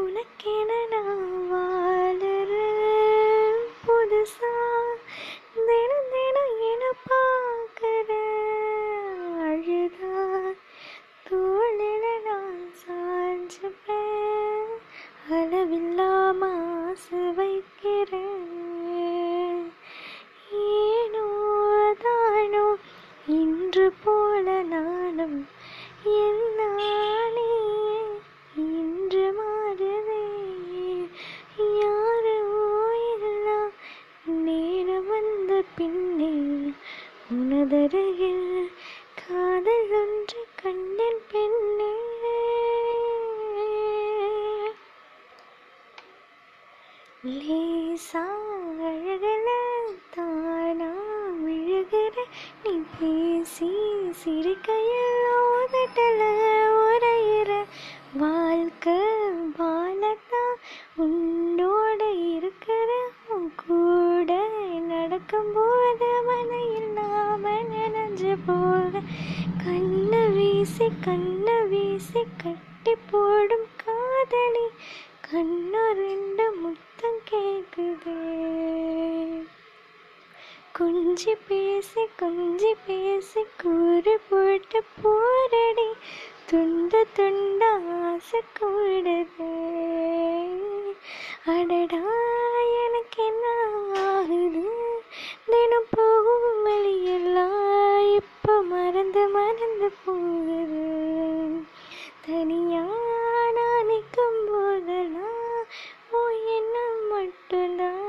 உனக்கென நான் வாழறேன். புதுசா தினம் தினம் என பார்க்கற அழுதா தோழில நான் சாஞ்சப்பேன். அளவில்லாம ஆசை வைக்கிறேன். ஏனோ தானோ இன்று போல நானும் என்னாலே காதருகில் காதல் ஒன்று கண்டேன் பெண்ணே. லேசா அழகல தானா விழுகிற நீ பேசி சிரிக்கையில் ஓதட்டல உரையிற வாழ்க்கை வாழத்தான் உன் வீசி கண்ணை வீசி கட்டி போடும் காதலி. கண்ணா ரெண்டு முத்தம் கேட்குது கொஞ்சி பேசி கொஞ்சி பேசி கூறு போட்டு போரடி. துண்டு துண்ட ஆசை கூடுது. அடடா மறந்து போகுது தனியா நான் நிற்கும் போதெல்லாம் ஓ எண்ணம் மட்டும்தான்.